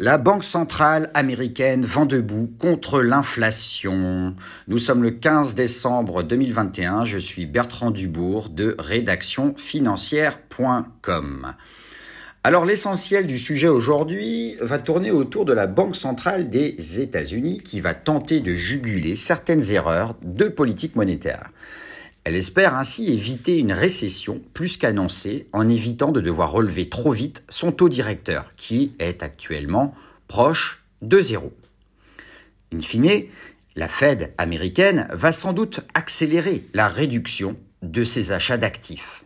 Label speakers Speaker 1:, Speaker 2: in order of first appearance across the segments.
Speaker 1: La Banque centrale américaine vend debout contre l'inflation. Nous sommes le 15 décembre 2021. Je suis Bertrand Dubourg de rédactionfinancière.com. Alors l'essentiel du sujet aujourd'hui va tourner autour de la Banque centrale des États-Unis qui va tenter de juguler certaines erreurs de politique monétaire. Elle espère ainsi éviter une récession plus qu'annoncée en évitant de devoir relever trop vite son taux directeur, qui est actuellement proche de zéro. In fine, la Fed américaine va sans doute accélérer la réduction de ses achats d'actifs.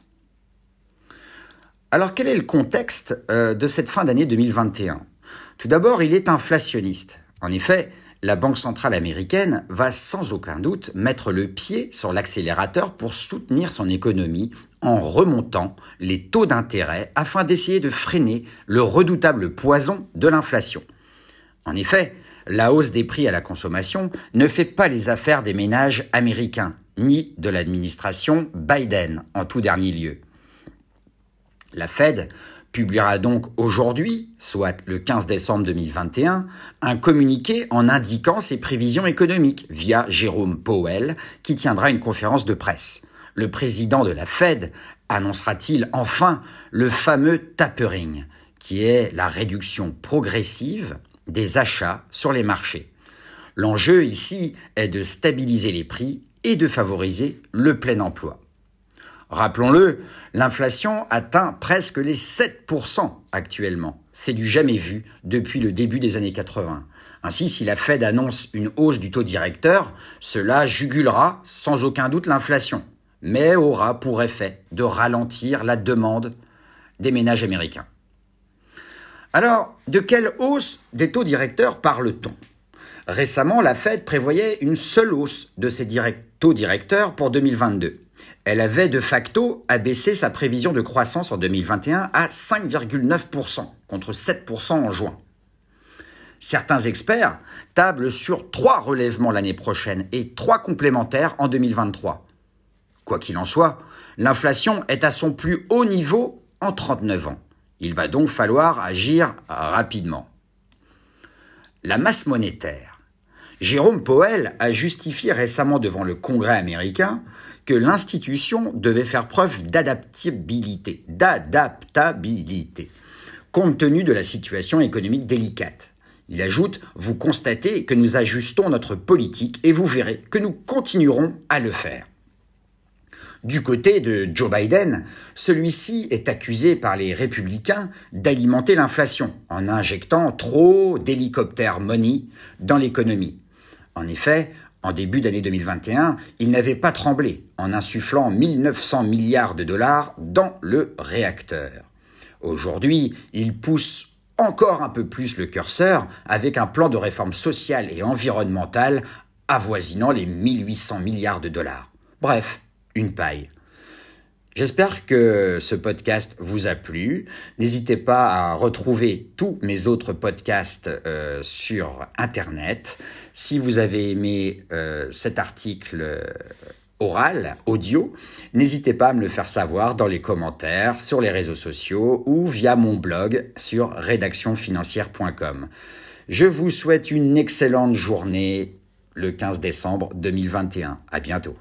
Speaker 1: Alors quel est le contexte euh, de cette fin d'année 2021 Tout d'abord, il est inflationniste. En effet, la Banque centrale américaine va sans aucun doute mettre le pied sur l'accélérateur pour soutenir son économie en remontant les taux d'intérêt afin d'essayer de freiner le redoutable poison de l'inflation. En effet, la hausse des prix à la consommation ne fait pas les affaires des ménages américains, ni de l'administration Biden en tout dernier lieu. La Fed publiera donc aujourd'hui, soit le 15 décembre 2021, un communiqué en indiquant ses prévisions économiques via Jérôme Powell, qui tiendra une conférence de presse. Le président de la Fed annoncera-t-il enfin le fameux tapering, qui est la réduction progressive des achats sur les marchés? L'enjeu ici est de stabiliser les prix et de favoriser le plein emploi. Rappelons-le, l'inflation atteint presque les 7% actuellement. C'est du jamais vu depuis le début des années 80. Ainsi, si la Fed annonce une hausse du taux directeur, cela jugulera sans aucun doute l'inflation, mais aura pour effet de ralentir la demande des ménages américains. Alors, de quelle hausse des taux directeurs parle-t-on? Récemment, la Fed prévoyait une seule hausse de ses taux directeurs pour 2022 elle avait de facto abaissé sa prévision de croissance en 2021 à 5,9% contre 7% en juin. Certains experts tablent sur trois relèvements l'année prochaine et trois complémentaires en 2023. Quoi qu'il en soit, l'inflation est à son plus haut niveau en 39 ans. Il va donc falloir agir rapidement. La masse monétaire. Jérôme Powell a justifié récemment devant le Congrès américain que l'institution devait faire preuve d'adaptabilité, d'adaptabilité, compte tenu de la situation économique délicate. Il ajoute Vous constatez que nous ajustons notre politique et vous verrez que nous continuerons à le faire. Du côté de Joe Biden, celui-ci est accusé par les républicains d'alimenter l'inflation en injectant trop d'hélicoptères money dans l'économie. En effet, en début d'année 2021, il n'avait pas tremblé en insufflant 1900 milliards de dollars dans le réacteur. Aujourd'hui, il pousse encore un peu plus le curseur avec un plan de réforme sociale et environnementale avoisinant les 1800 milliards de dollars. Bref, une paille. J'espère que ce podcast vous a plu. N'hésitez pas à retrouver tous mes autres podcasts euh, sur Internet. Si vous avez aimé euh, cet article euh, oral, audio, n'hésitez pas à me le faire savoir dans les commentaires, sur les réseaux sociaux ou via mon blog sur rédactionfinancière.com. Je vous souhaite une excellente journée le 15 décembre 2021. À bientôt.